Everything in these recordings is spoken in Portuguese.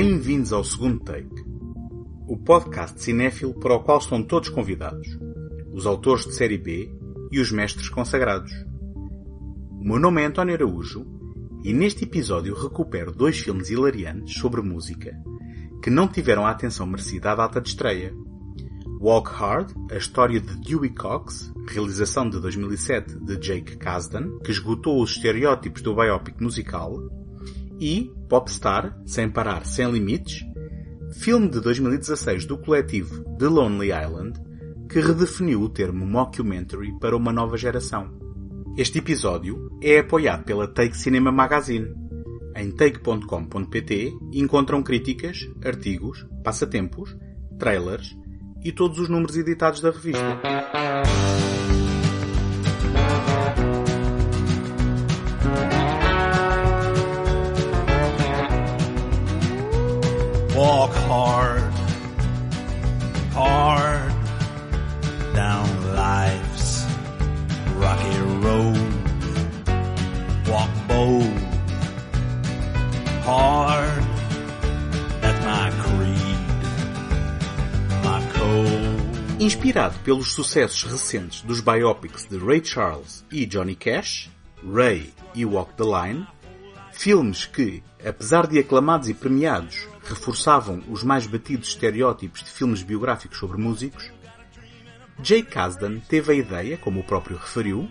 Bem-vindos ao segundo take, o podcast cinéfilo para o qual estão todos convidados, os autores de série B e os mestres consagrados. O meu nome é António Araújo e neste episódio recupero dois filmes hilariantes sobre música que não tiveram a atenção merecida à data de estreia. Walk Hard, a história de Dewey Cox, realização de 2007 de Jake Kasdan, que esgotou os estereótipos do biopic musical, e Popstar, Sem Parar, Sem Limites, filme de 2016 do coletivo The Lonely Island, que redefiniu o termo mockumentary para uma nova geração. Este episódio é apoiado pela Take Cinema Magazine. Em take.com.pt encontram críticas, artigos, passatempos, trailers e todos os números editados da revista. Pelos sucessos recentes dos biopics de Ray Charles e Johnny Cash, Ray e Walk the Line, filmes que, apesar de aclamados e premiados, reforçavam os mais batidos estereótipos de filmes biográficos sobre músicos, Jay Kasdan teve a ideia, como o próprio referiu,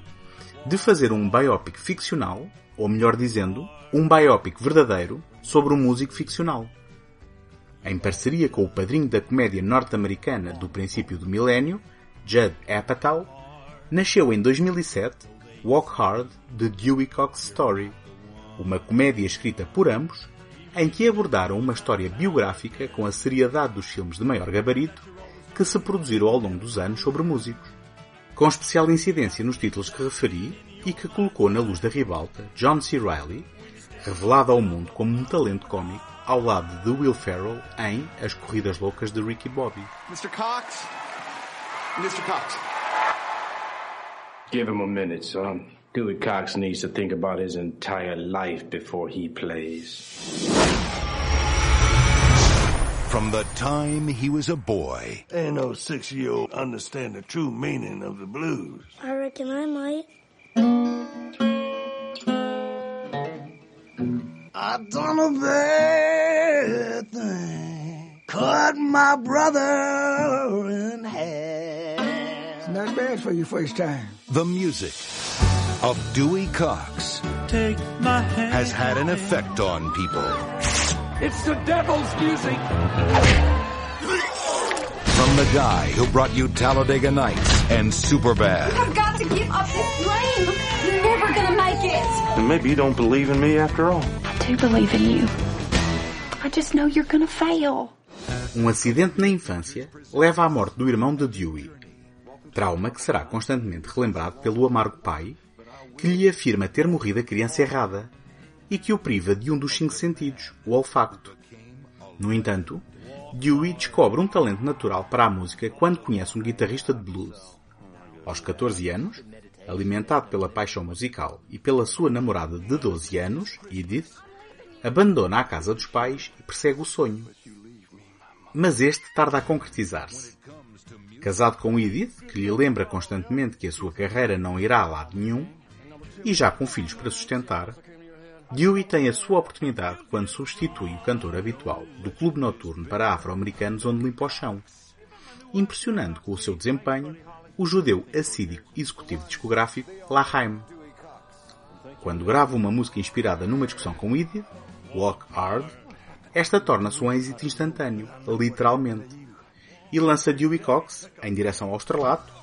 de fazer um biopic ficcional, ou melhor dizendo, um biopic verdadeiro sobre um músico ficcional. Em parceria com o padrinho da comédia norte-americana do princípio do milénio, Judd Apatow, nasceu em 2007 Walk Hard, The Dewey Cox Story, uma comédia escrita por ambos, em que abordaram uma história biográfica com a seriedade dos filmes de maior gabarito que se produziram ao longo dos anos sobre músicos. Com especial incidência nos títulos que referi e que colocou na luz da ribalta John C. Reilly, revelado ao mundo como um talento cómico ao lado de Will Ferrell em As Corridas Loucas de Ricky Bobby. Mr. Cox? Mr. Cox. Give him a minute, son. Dewey Cox needs to think about his entire life before he plays. From the time he was a boy Ain't no six-year-old understand the true meaning of the blues. I reckon I might. I done a bad thing. Cut my brother in half. Not bad for your first time. the music of Dewey Cox Take my hand. has had an effect on people. It's the devil's music. From the guy who brought you Talladega Nights and Superbad I've got to give up this dream. You're never gonna make it. And maybe you don't believe in me after all. I do believe in you. I just know you're gonna fail. Um acidente na infância leva à morte do irmão de Dewey. Trauma que será constantemente relembrado pelo amargo pai, que lhe afirma ter morrido a criança errada e que o priva de um dos cinco sentidos, o olfacto. No entanto, Dewey descobre um talento natural para a música quando conhece um guitarrista de blues. Aos 14 anos, alimentado pela paixão musical e pela sua namorada de 12 anos, Edith, abandona a casa dos pais e persegue o sonho. Mas este tarda a concretizar-se. Casado com Edith, que lhe lembra constantemente que a sua carreira não irá a lado nenhum, e já com filhos para sustentar, Dewey tem a sua oportunidade quando substitui o cantor habitual do clube noturno para afro-americanos onde limpa o chão, impressionando com o seu desempenho o judeu assídico executivo discográfico Lahaim. Quando grava uma música inspirada numa discussão com Edith, Walk Hard, esta torna-se um êxito instantâneo, literalmente, e lança Dewey Cox em direção ao estrelato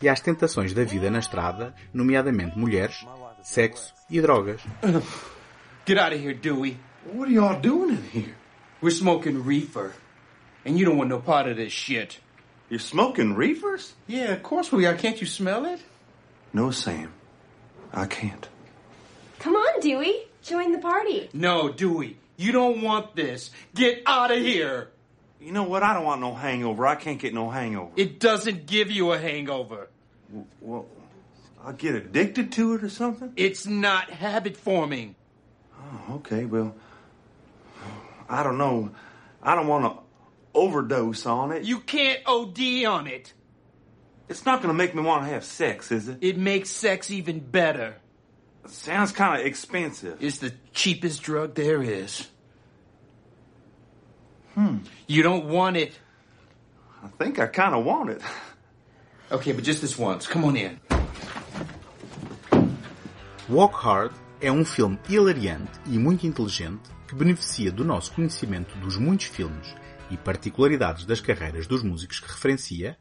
e às tentações da vida na estrada, nomeadamente mulheres, sexo e drogas. Get out of here, Dewey. What are y'all doing in here? We're smoking reefer. And you don't want no part of this shit. You're smoking reefers? Yeah, of course we are. Can't you smell it? No, Sam. I can't. Come on, Dewey. Join the party. No, Dewey. You don't want this. Get out of here. You know what? I don't want no hangover. I can't get no hangover. It doesn't give you a hangover. well, I'll get addicted to it or something? It's not habit forming. Oh, okay, well, I don't know. I don't want to overdose on it. You can't OD on it. It's not going to make me want to have sex, is it? It makes sex even better. Sounds kind of expensive. It's the cheapest drug there is. Hmm. You don't want it. I think I kind of want it. Okay, but just this once. Come on in. Walk Hard é um filme hilariante e muito inteligente que beneficia do nosso conhecimento dos muitos filmes e particularidades das carreiras dos músicos que referencia,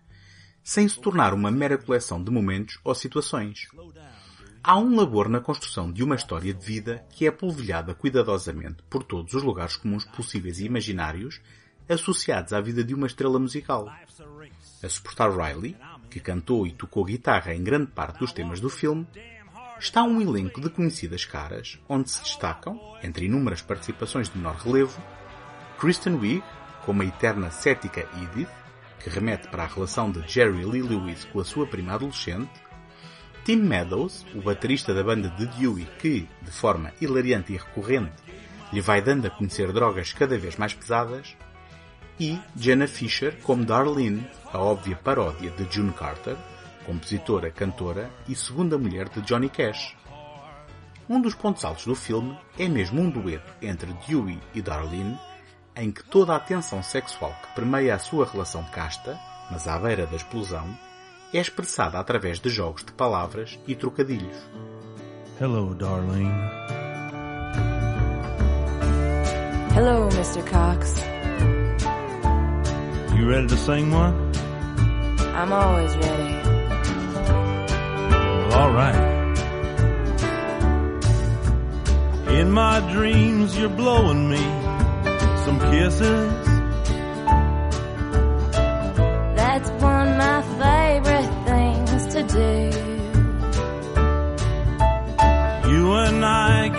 sem se tornar uma mera coleção de momentos ou situações. Há um labor na construção de uma história de vida que é polvilhada cuidadosamente por todos os lugares comuns possíveis e imaginários associados à vida de uma estrela musical. A suportar Riley, que cantou e tocou guitarra em grande parte dos temas do filme, está um elenco de conhecidas caras, onde se destacam, entre inúmeras participações de menor relevo, Kristen Wiig, como a eterna cética Edith, que remete para a relação de Jerry Lee Lewis com a sua prima adolescente, Tim Meadows, o baterista da banda de Dewey que, de forma hilariante e recorrente, lhe vai dando a conhecer drogas cada vez mais pesadas, e Jenna Fisher como Darlene, a óbvia paródia de June Carter, compositora, cantora e segunda mulher de Johnny Cash. Um dos pontos altos do filme é mesmo um dueto entre Dewey e Darlene, em que toda a tensão sexual que permeia a sua relação casta, mas à beira da explosão, é expressada através de jogos de palavras e trocadilhos. Hello, darling. Hello, Mr. Cox. You ready to sing one? I'm always ready. Well, all right. In my dreams, you're blowing me some kisses.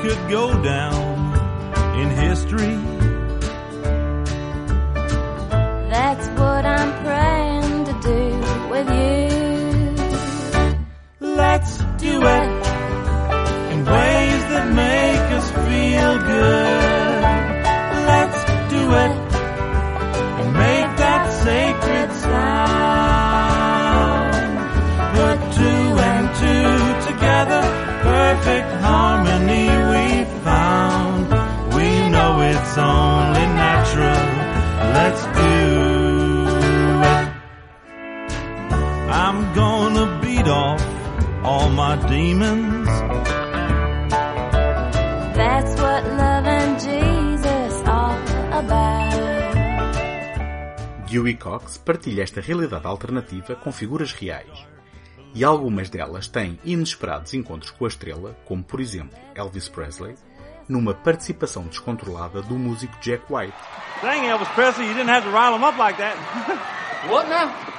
Could go down in history. That's what I'm praying to do with you. Let's do it in ways that make us feel good. I'm gonna beat off all my demons. That's what loving Jesus all about. Dewey Cox partilha esta realidade alternativa com figuras reais. E algumas delas têm inesperados encontros com a estrela, como por exemplo Elvis Presley, numa participação descontrolada do músico Jack White. Dang, Elvis Presley, you didn't have to rile him up like that. What now?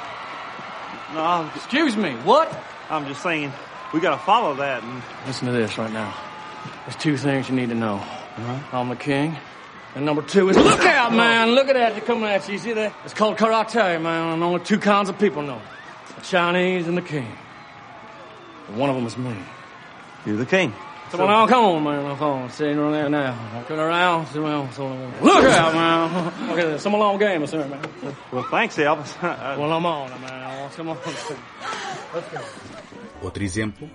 No, I'm just, Excuse me, what? I'm just saying, we gotta follow that. And Listen to this right now. There's two things you need to know. Uh-huh. I'm the king. And number two is look out, man! Look at that! They're coming at you. You see that? It's called karate, man. And only two kinds of people know: the Chinese and the king. And one of them is me. you're the king. Come on, come on, man. Come on, sitting around there now. Turn around, sit around. Look out, man! This. Some long game, sir, man. Well, thanks, Elvis. Well, I'm on, man. Come on. Let's go. Outro exemplo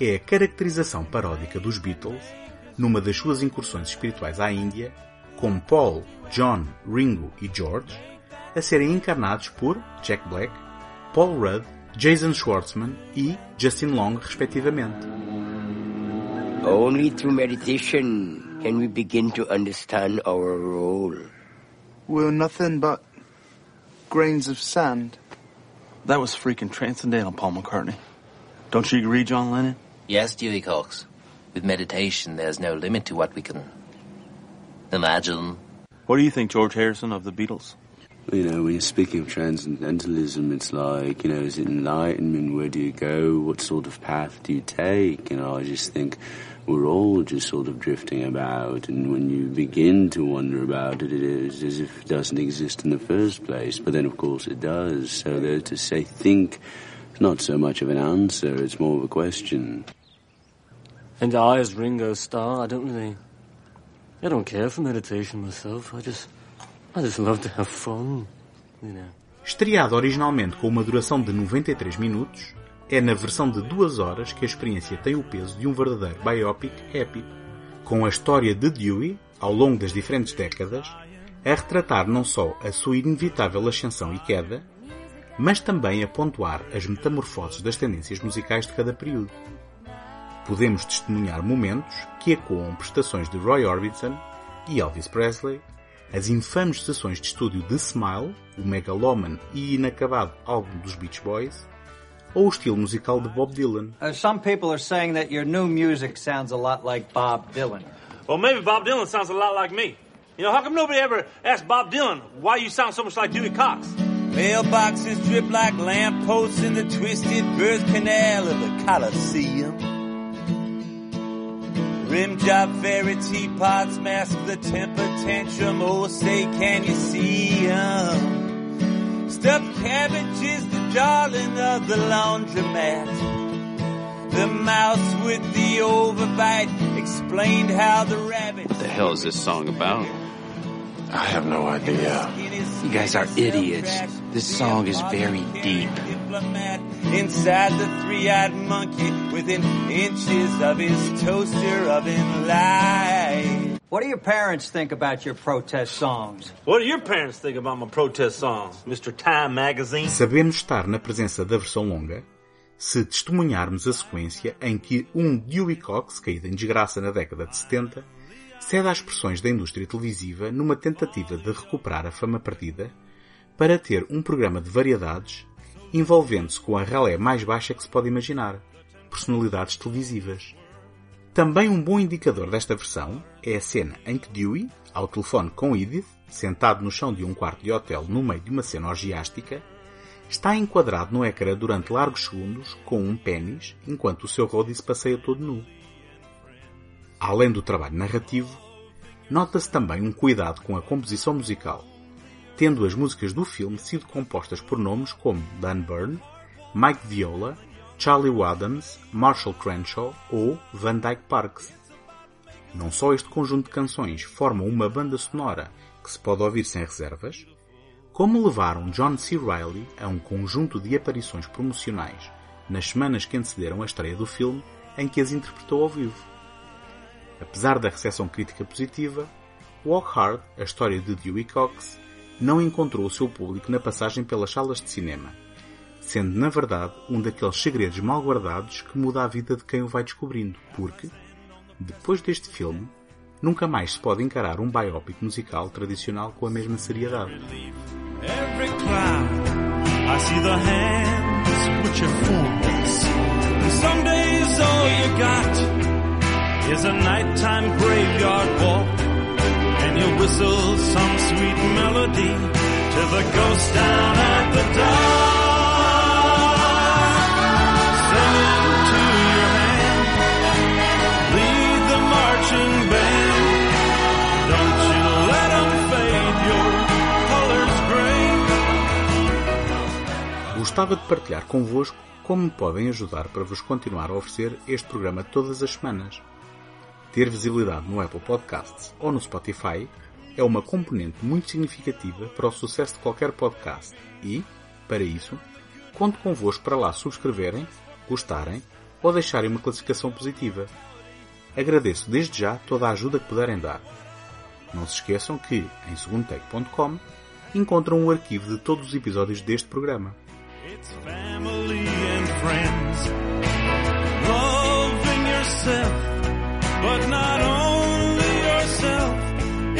é a caracterização paródica dos Beatles numa das suas incursões espirituais à Índia, com Paul, John, Ringo e George a serem encarnados por Jack Black, Paul Rudd, Jason Schwartzman e Justin Long, respectivamente. Only through meditation can we begin to understand our role. We're nothing but grains of sand. That was freaking transcendental, Paul McCartney. Don't you agree, John Lennon? Yes, Dewey Cox. With meditation, there's no limit to what we can imagine. What do you think, George Harrison, of the Beatles? You know, when you're speaking of transcendentalism, it's like, you know, is it enlightenment? Where do you go? What sort of path do you take? You know, I just think we're all just sort of drifting about, and when you begin to wonder about it, it is as if it doesn't exist in the first place. But then, of course, it does. So there to say think is not so much of an answer; it's more of a question. And I, as Ringo Starr, I don't really I don't care for meditation myself. I just, I just love to have fun, you know. Estreado originalmente com uma duração de 93 minutos, é na versão de duas horas que a experiência tem o peso de um verdadeiro biopic épico, com a história de Dewey, ao longo das diferentes décadas, a retratar não só a sua inevitável ascensão e queda, mas também a pontuar as metamorfoses das tendências musicais de cada período. Podemos testemunhar momentos que ecoam prestações de Roy Orbison e Elvis Presley, as infames sessões de estúdio de Smile, o megaloman e inacabado álbum dos Beach Boys, ou o estilo musical de Bob Dylan. Uh, some people are saying that your new music sounds a lot like Bob Dylan. Well, maybe Bob Dylan sounds a lot like me. You know, how come nobody ever asked Bob Dylan why you sound so much like Dewey Cox? Mailboxes drip like lampposts in the twisted birth canal of the Coliseum. Rim job fairy teapots mask the temper tantrum. Oh, say, can you see 'em? Stuffed cabbage is the darling of the laundromat. The mouse with the overbite explained how the rabbit. What the hell is this song about? I have no idea. You guys are idiots. This song is very deep. Diplomat inside the three-eyed monkey within inches of his toaster oven light. What do your parents think about your protest songs? What do your parents think about my protest songs, Mr. Time Magazine? Sabemos estar na presença da versão longa se testemunharmos a sequência em que um Dewey Cox, caído em desgraça na década de 70, cede às pressões da indústria televisiva numa tentativa de recuperar a fama perdida para ter um programa de variedades envolvendo-se com a ralé mais baixa que se pode imaginar, personalidades televisivas. Também um bom indicador desta versão é a cena em que Dewey, ao telefone com Edith, sentado no chão de um quarto de hotel no meio de uma cena orgiástica, está enquadrado no ecrã durante largos segundos com um pênis enquanto o seu roadie se passeia todo nu. Além do trabalho narrativo, nota-se também um cuidado com a composição musical, tendo as músicas do filme sido compostas por nomes como Dan Byrne, Mike Viola, Charlie Wadhams, Marshall Crenshaw ou Van Dyke Parks. Não só este conjunto de canções formam uma banda sonora que se pode ouvir sem reservas, como levaram John C. Reilly a um conjunto de aparições promocionais nas semanas que antecederam a estreia do filme em que as interpretou ao vivo. Apesar da recepção crítica positiva, Walk Hard, a história de Dewey Cox, não encontrou o seu público na passagem pelas salas de cinema, sendo na verdade um daqueles segredos mal guardados que muda a vida de quem o vai descobrindo, porque, depois deste filme, nunca mais se pode encarar um biopic musical tradicional com a mesma seriedade. Some sweet melody to the ghost down at the dock. Gostava de partilhar convosco como me podem ajudar para vos continuar a oferecer este programa todas as semanas. Ter visibilidade no Apple Podcasts ou no Spotify é uma componente muito significativa para o sucesso de qualquer podcast e, para isso, conto convosco para lá subscreverem, gostarem ou deixarem uma classificação positiva. Agradeço desde já toda a ajuda que puderem dar. Não se esqueçam que, em segundotake.com, encontram o arquivo de todos os episódios deste programa. It's family and friends. Loving yourself, but not only yourself.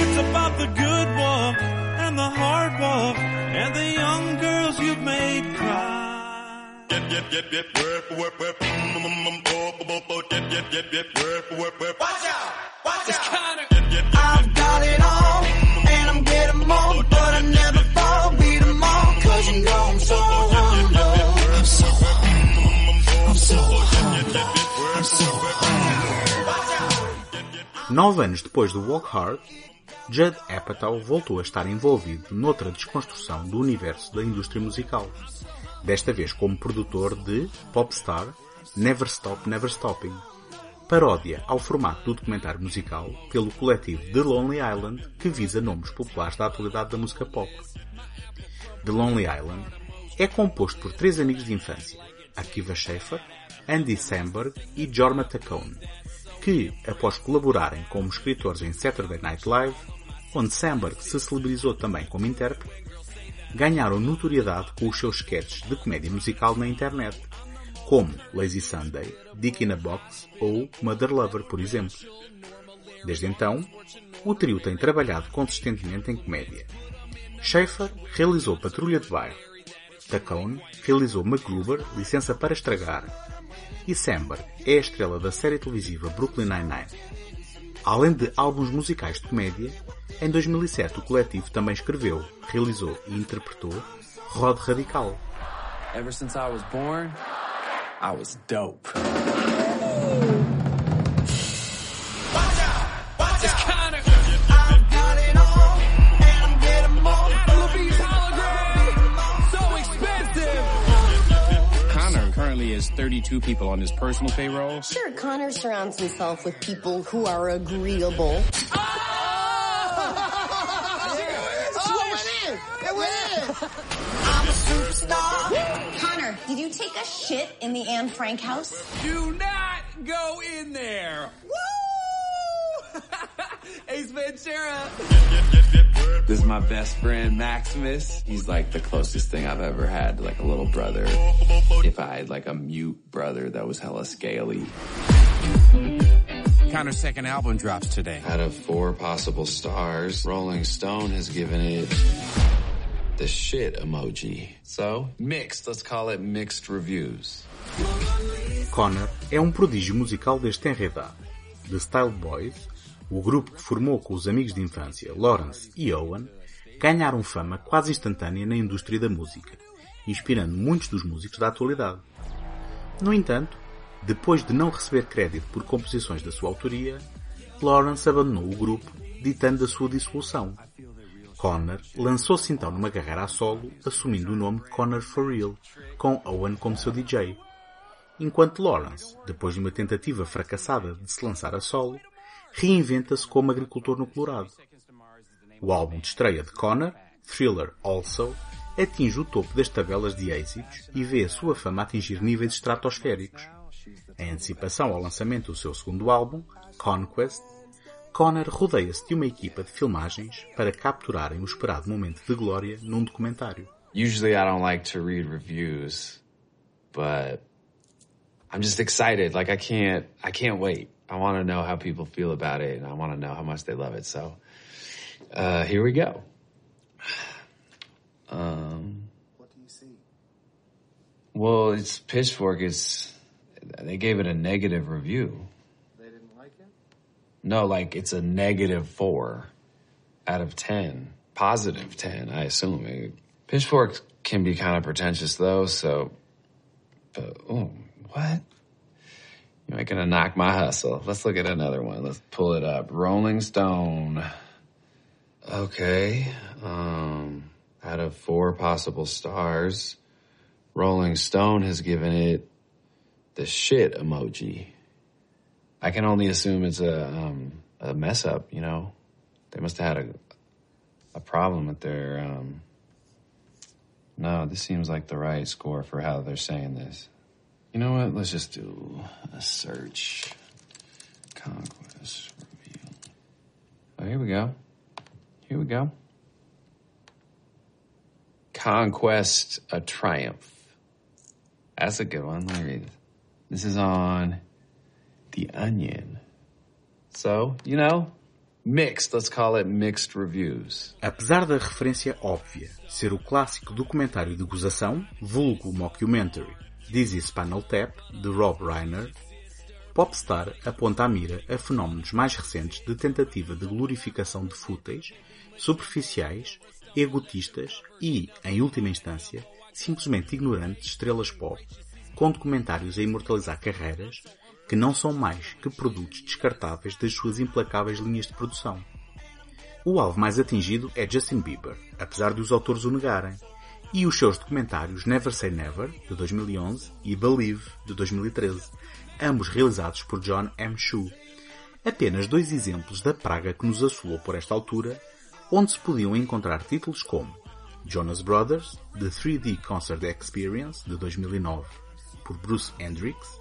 It's about the good walk and the hard walk and the young girls you've made cry. Watch out! Watch out! I've got it all, and I'm getting more, but I never fall, beat 'em all, cause you know I'm so Nove anos depois do Walk Hard, Judd Apatow voltou a estar envolvido noutra desconstrução do universo da indústria musical, desta vez como produtor de Popstar Never Stop Never Stopping. paródia ao formato do documentário musical pelo coletivo The Lonely Island, que visa nomes populares da atualidade da música pop. The Lonely Island é composto por três amigos de infância, Akiva Schaffer, Andy Samberg e Jorma Taccone, que, após colaborarem como escritores em Saturday Night Live, onde Samberg se celebrizou também como intérprete, ganharam notoriedade com os seus sketches de comédia musical na internet, como Lazy Sunday, Dick in a Box ou Mother Lover, por exemplo. Desde então, o trio tem trabalhado consistentemente em comédia. Schaefer realizou Patrulha de Bairro, Tacone realizou MacGruber, Licença para Estragar, e Samberg é a estrela da série televisiva Brooklyn Nine-Nine. Além de álbuns musicais de comédia, em 2007 o coletivo também escreveu, realizou e interpretou Rod Radical. Ever since I was born, I was dope. 32 people on his personal payroll. Sure, Connor surrounds himself with people who are agreeable. Oh! It went in! It went in! I'm a superstar. Connor, did you take a shit in the Anne Frank house? Do not go in there. Woo! Ace Ventura. This is my best friend Maximus. He's like the closest thing I've ever had to like a little brother. If I had like a mute brother that was hella scaly. Connor's second album drops today. Out of four possible stars, Rolling Stone has given it the shit emoji. So, mixed. Let's call it mixed reviews. Connor é um prodígio musical desde tenra idade. The Style Boys, o grupo que formou com os amigos de infância Lawrence e Owen, ganharam fama quase instantânea na indústria da música, inspirando muitos dos músicos da atualidade. No entanto, depois de não receber crédito por composições da sua autoria, Lawrence abandonou o grupo, ditando a sua dissolução. Connor lançou-se então numa carreira a solo, assumindo o nome Connor For Real, com Owen como seu DJ. Enquanto Lawrence, depois de uma tentativa fracassada de se lançar a solo, reinventa-se como agricultor no Colorado. O álbum de estreia de Connor, Thriller Also, atinge o topo das tabelas de êxitos e vê a sua fama atingir níveis estratosféricos. Em antecipação ao lançamento do seu segundo álbum, Conquest, Connor rodeia-se de uma equipa de filmagens para capturarem o esperado momento de glória num documentário. Usually I don't like to read reviews, but I'm just excited. Like I can't, I can't wait. I want to know how people feel about it and I want to know how much they love it. So, uh, here we go. Um, What do you see? well, it's Pitchfork. It's, they gave it a negative review. They didn't like it? No, like it's a negative four out of 10. Positive 10, I assume. It- Pitchfork can be kind of pretentious though, so, but, oh, what? You're gonna knock my hustle. Let's look at another one. Let's pull it up. Rolling Stone. Okay. Um, out of four possible stars, Rolling Stone has given it the shit emoji. I can only assume it's a um, a mess up. You know, they must have had a a problem with their. Um, no, this seems like the right score for how they're saying this. You know what? Let's just do a search. Conquest review. Oh, here we go. Here we go. Conquest a triumph. That's a good one. Let me read this. This is on The Onion. So, you know, mixed. Let's call it mixed reviews. Apesar da referência óbvia ser o clássico documentário de gozação, vulgo mockumentary, Dizzy Spinal Tap, de Rob Reiner, Popstar aponta a mira a fenómenos mais recentes de tentativa de glorificação de fúteis, superficiais, egotistas e, em última instância, simplesmente ignorantes estrelas pop, com documentários a imortalizar carreiras que não são mais que produtos descartáveis das suas implacáveis linhas de produção. O alvo mais atingido é Justin Bieber, apesar de os autores o negarem, e os seus documentários Never Say Never, de 2011, e Believe, de 2013, ambos realizados por John M. Chu. Apenas dois exemplos da praga que nos assolou por esta altura, onde se podiam encontrar títulos como Jonas Brothers, The 3D Concert Experience, de 2009, por Bruce Hendricks,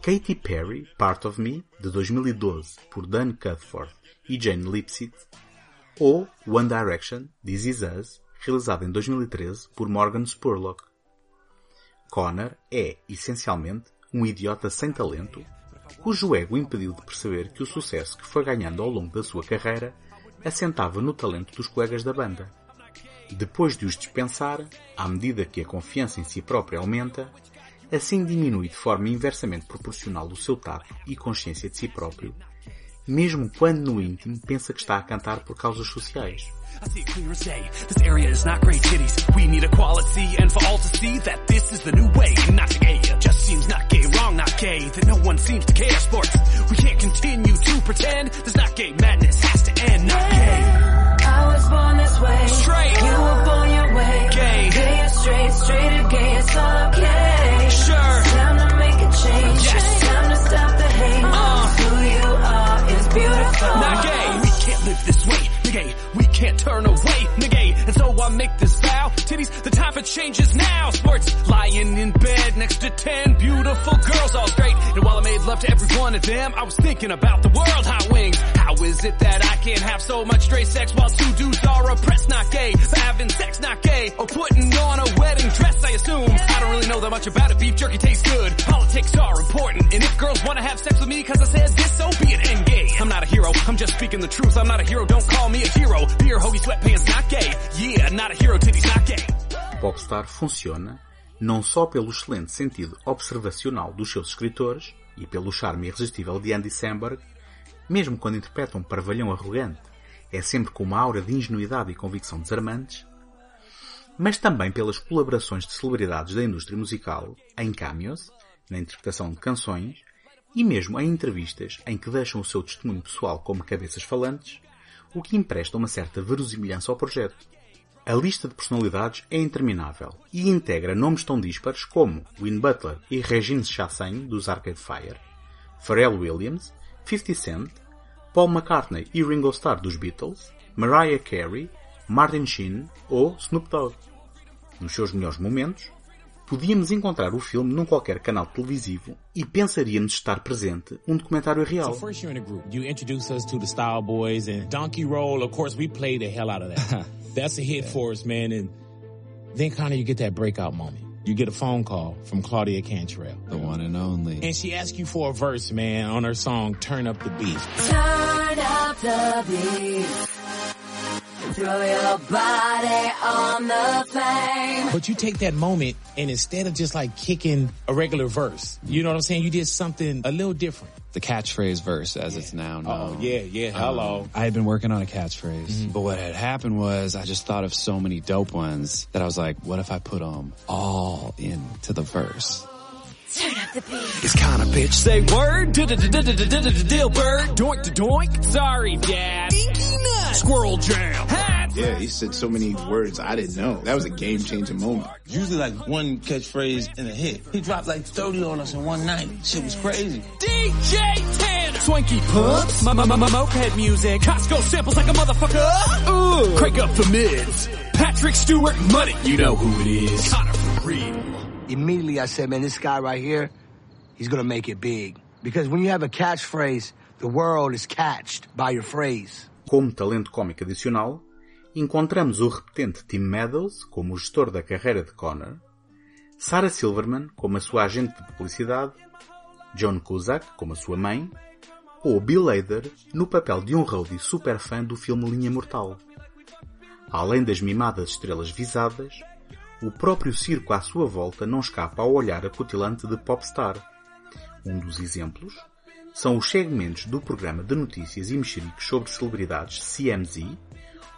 Katy Perry, Part of Me, de 2012, por Dan Cuthford e Jane Lipsit, ou One Direction, This Is Us, realizado em 2013 por Morgan Spurlock. Connor é, essencialmente, um idiota sem talento, cujo ego impediu de perceber que o sucesso que foi ganhando ao longo da sua carreira assentava no talento dos colegas da banda. Depois de os dispensar, à medida que a confiança em si própria aumenta, assim diminui de forma inversamente proporcional o seu tato e consciência de si próprio, mesmo quando no íntimo pensa que está a cantar por causas sociais. Can't turn away. Nigga, and so I make this vow. Titties, the time for change is now. Sports, lying in bed next to ten beautiful girls all straight. And while I made love to every one of them, I was thinking about the world hot wings. How is it that I can't have so much straight sex while two dudes are oppressed? Not gay. For having sex, not gay. Or putting on a wedding dress, I assume. I don't really know that much about it. Beef jerky tastes good. Politics are important. And if girls want to have sex with me because I said this, so be it. And gay. I'm not a hero. I'm just speaking the truth. I'm not a hero. Don't call me a hero. Beer, hoagie, sweatpants, not gay. Yeah, not a hero. Titties, not gay. Popstar funciona não só pelo excelente sentido observacional dos seus escritores e pelo charme irresistível de Andy Samberg, mesmo quando interpreta um parvalhão arrogante, é sempre com uma aura de ingenuidade e convicção desarmantes, mas também pelas colaborações de celebridades da indústria musical em cameos, na interpretação de canções e mesmo em entrevistas em que deixam o seu testemunho pessoal como cabeças falantes, o que empresta uma certa verosimilhança ao projeto. A lista de personalidades é interminável e integra nomes tão dispares como Win Butler e Regine Chassagne dos Arcade Fire, Pharrell Williams, 50 Cent, Paul McCartney e Ringo Starr dos Beatles, Mariah Carey, Martin Sheen ou Snoop Dogg. Nos seus melhores momentos, podíamos encontrar o filme num qualquer canal televisivo e pensaríamos estar presente um documentário real. So first you're in a group. You introduce us to the Style Boys and Donkey Roll. Of course, we played the hell out of that. That's a hit for us, man. And then kind of you get that breakout moment. You get a phone call from Claudia Cantrell. The one and only. And she asks you for a verse, man, on her song Turn Up the Beat. Turn up the beat. Throw your body on the flame. But you take that moment and instead of just like kicking a regular verse, you know what I'm saying? You did something a little different. The catchphrase verse, as it's now known. Oh, yeah, yeah, hello. Um, I had been working on a catchphrase, but what had happened was I just thought of so many dope ones that I was like, what if I put them all into the verse? It's kinda bitch. Say word. Dill bird. Doink to doink. Sorry, dad. Inky nut. Squirrel jam. Hat. Yeah, he said so many words I didn't know. That was a game changing moment. Usually like one catchphrase in a hit. He dropped like 30 on us in one night. Shit was crazy. DJ Tanner. Swanky pumps. My, my, my, my moped music. Costco samples like a motherfucker. Ooh. Crank up the mids. Patrick Stewart money. You know who it is. Connor for real. Immediately I said, man, this guy right here, he's gonna make it big. Because when you have a catchphrase, the world is catched by your phrase. Como talento cómico adicional, encontramos o repetente Tim Meadows como o gestor da carreira de Connor, Sarah Silverman como a sua agente de publicidade, John Cusack como a sua mãe, ou Bill Hader no papel de um roadie super fã do filme Linha Mortal. Além das mimadas estrelas visadas, o próprio circo à sua volta não escapa ao olhar acutilante de Popstar. Um dos exemplos são os segmentos do programa de notícias e mexericos sobre celebridades CMZ,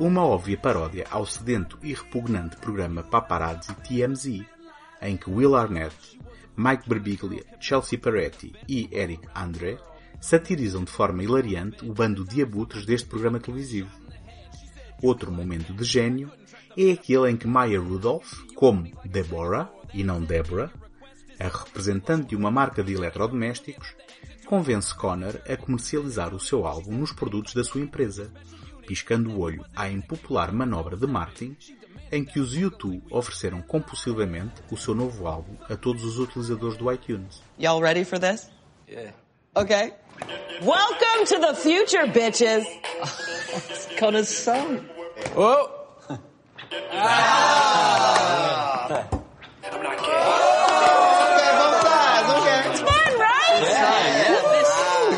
uma óbvia paródia ao sedento e repugnante programa Paparazzi TMZ, em que Will Arnett, Mike Birbiglia, Chelsea Peretti e Eric Andre satirizam de forma hilariante o bando de abutres deste programa televisivo. Outro momento de gênio é aquele em que Maya Rudolph, como Deborah e não Deborah, A representante de uma marca de eletrodomésticos convence Connor a comercializar o seu álbum nos produtos da sua empresa, piscando o olho à impopular manobra de Martin, em que os U2 ofereceram compulsivamente o seu novo álbum a todos os utilizadores do iTunes. Y'all ready for this? Yeah. Okay. Welcome to the future, bitches. Connor's son. Oh. Ah! It's fun, right?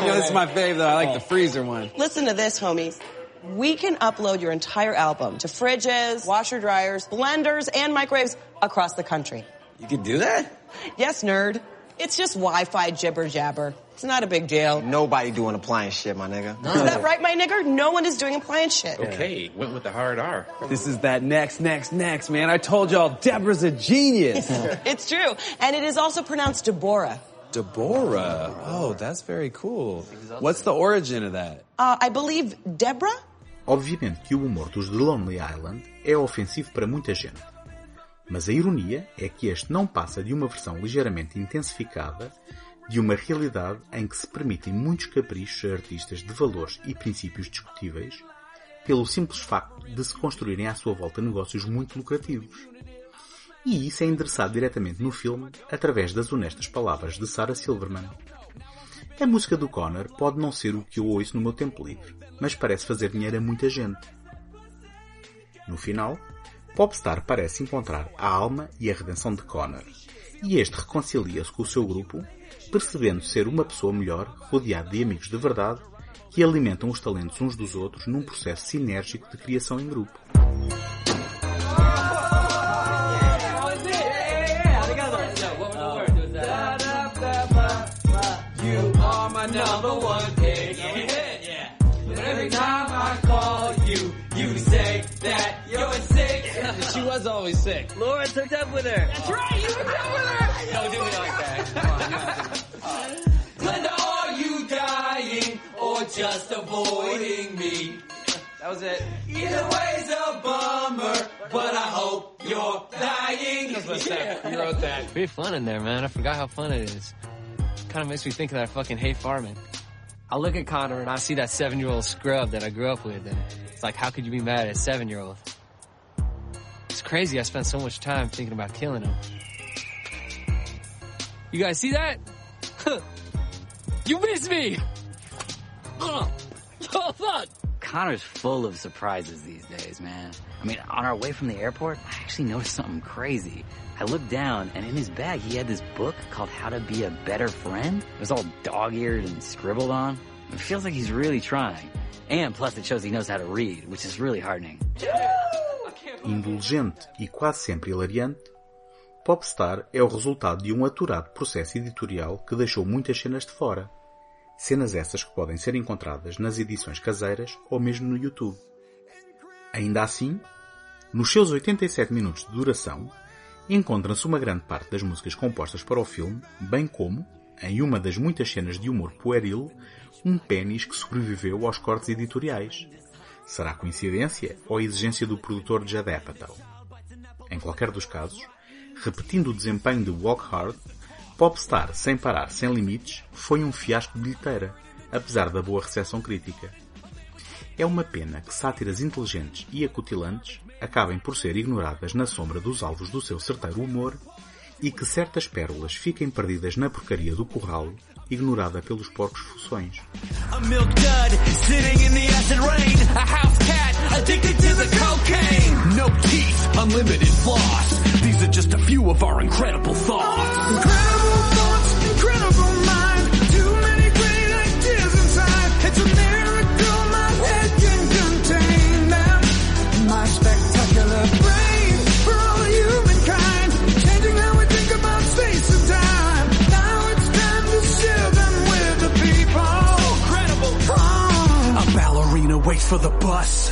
You know, this is my fave though. I like the freezer one. Listen to this, homies. We can upload your entire album to fridges, washer dryers, blenders, and microwaves across the country. You could do that? Yes, nerd. It's just Wi-Fi jibber jabber. It's not a big deal. Nobody doing appliance shit, my nigga. Is that right, my nigger? No one is doing appliance shit. Okay, went with the hard R. This is that next, next, next, man. I told y'all Deborah's a genius. It's true. And it is also pronounced Deborah. Deborah. Oh, that's very cool. What's the origin of that? Uh, I believe Deborah? Obviamente que o humor dos The Lonely Island é ofensivo para muita gente. Mas a ironia é que este não passa de uma versão ligeiramente intensificada de uma realidade em que se permitem muitos caprichos a artistas de valores e princípios discutíveis pelo simples facto de se construírem à sua volta negócios muito lucrativos. E isso é endereçado diretamente no filme através das honestas palavras de Sarah Silverman. A música do Connor pode não ser o que eu ouço no meu tempo livre, mas parece fazer dinheiro a muita gente. No final, Popstar parece encontrar a alma e a redenção de Connor, e este reconcilia-se com o seu grupo, percebendo ser uma pessoa melhor, rodeado de amigos de verdade, que alimentam os talentos uns dos outros num processo sinérgico de criação em grupo. Sick. she was always sick. Laura hooked up with her. That's right, you hooked up with her. Don't do me like that. Glenda, are you dying or just avoiding me? That was it. Either way's a bummer, but I hope you're dying. You wrote that. Pretty fun in there, man. I forgot how fun it is. Kind of makes me think of that fucking hate farming. I look at Connor and I see that seven-year-old scrub that I grew up with, and it's like, how could you be mad at a seven-year-old? It's crazy. I spent so much time thinking about killing him. You guys see that? you missed me. Oh, fuck. Connor's full of surprises these days, man. I mean, on our way from the airport, I actually noticed something crazy. I looked down, and in his bag, he had this book called How to Be a Better Friend. It was all dog-eared and scribbled on. It feels like he's really trying. And plus, it shows he knows how to read, which is really heartening. Indulgente e quase sempre hilariante, Popstar é o resultado de um aturado processo editorial que deixou muitas cenas de fora. Cenas essas que podem ser encontradas nas edições caseiras ou mesmo no YouTube. Ainda assim, nos seus 87 minutos de duração, encontra-se uma grande parte das músicas compostas para o filme, bem como, em uma das muitas cenas de humor pueril, um pênis que sobreviveu aos cortes editoriais. Será coincidência ou exigência do produtor Judd Apatow? Em qualquer dos casos, repetindo o desempenho de Walk Hard, Popstar Sem Parar Sem Limites foi um fiasco de bilheteira, apesar da boa recepção crítica. É uma pena que sátiras inteligentes e acutilantes acabem por ser ignoradas na sombra dos alvos do seu certeiro humor e que certas pérolas fiquem perdidas na porcaria do curralo, ignorada pelos porcos fuções. A for the bus.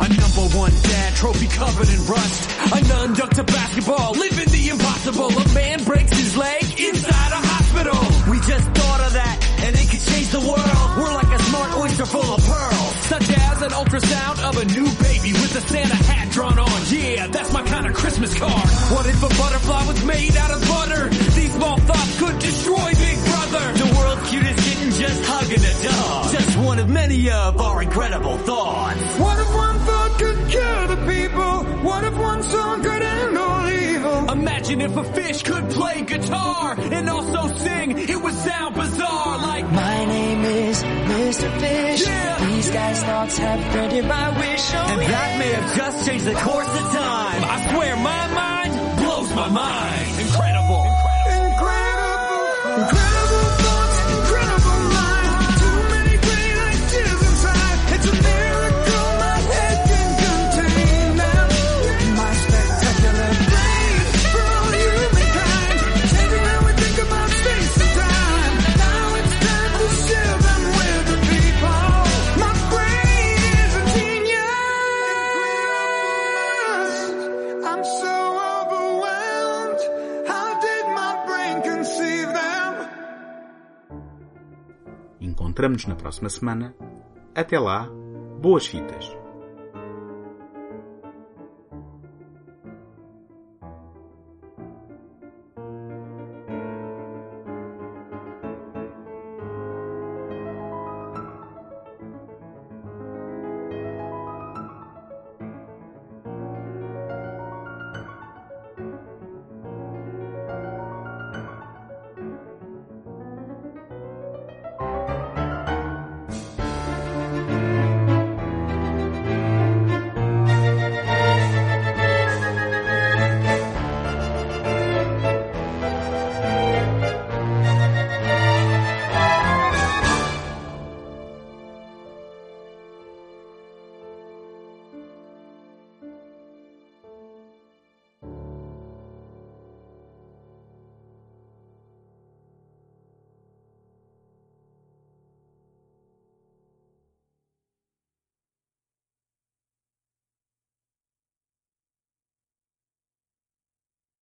A number one dad, trophy covered in rust. A nun duck to basketball, living the impossible. A man breaks his leg inside a hospital. We just thought of that, and it could change the world. We're like a smart oyster full of pearls. Such as an ultrasound of a new baby with a Santa hat drawn on. Yeah, that's my kind of Christmas card. What if a butterfly was made out of butter? These small thoughts could destroy Big Brother. The world's cutest kitten just hugging a dog any of many of our incredible thoughts. What if one thought could cure the people? What if one song could end all evil? Imagine if a fish could play guitar and also sing. It would sound bizarre like My name is Mr. Fish. Yeah. These guys' thoughts have granted my wish. Oh, And that may have just changed the course of time. I swear my mind blows my mind. Incredible. Incredible thoughts, Encontramos-nos na próxima semana. Até lá, boas fitas!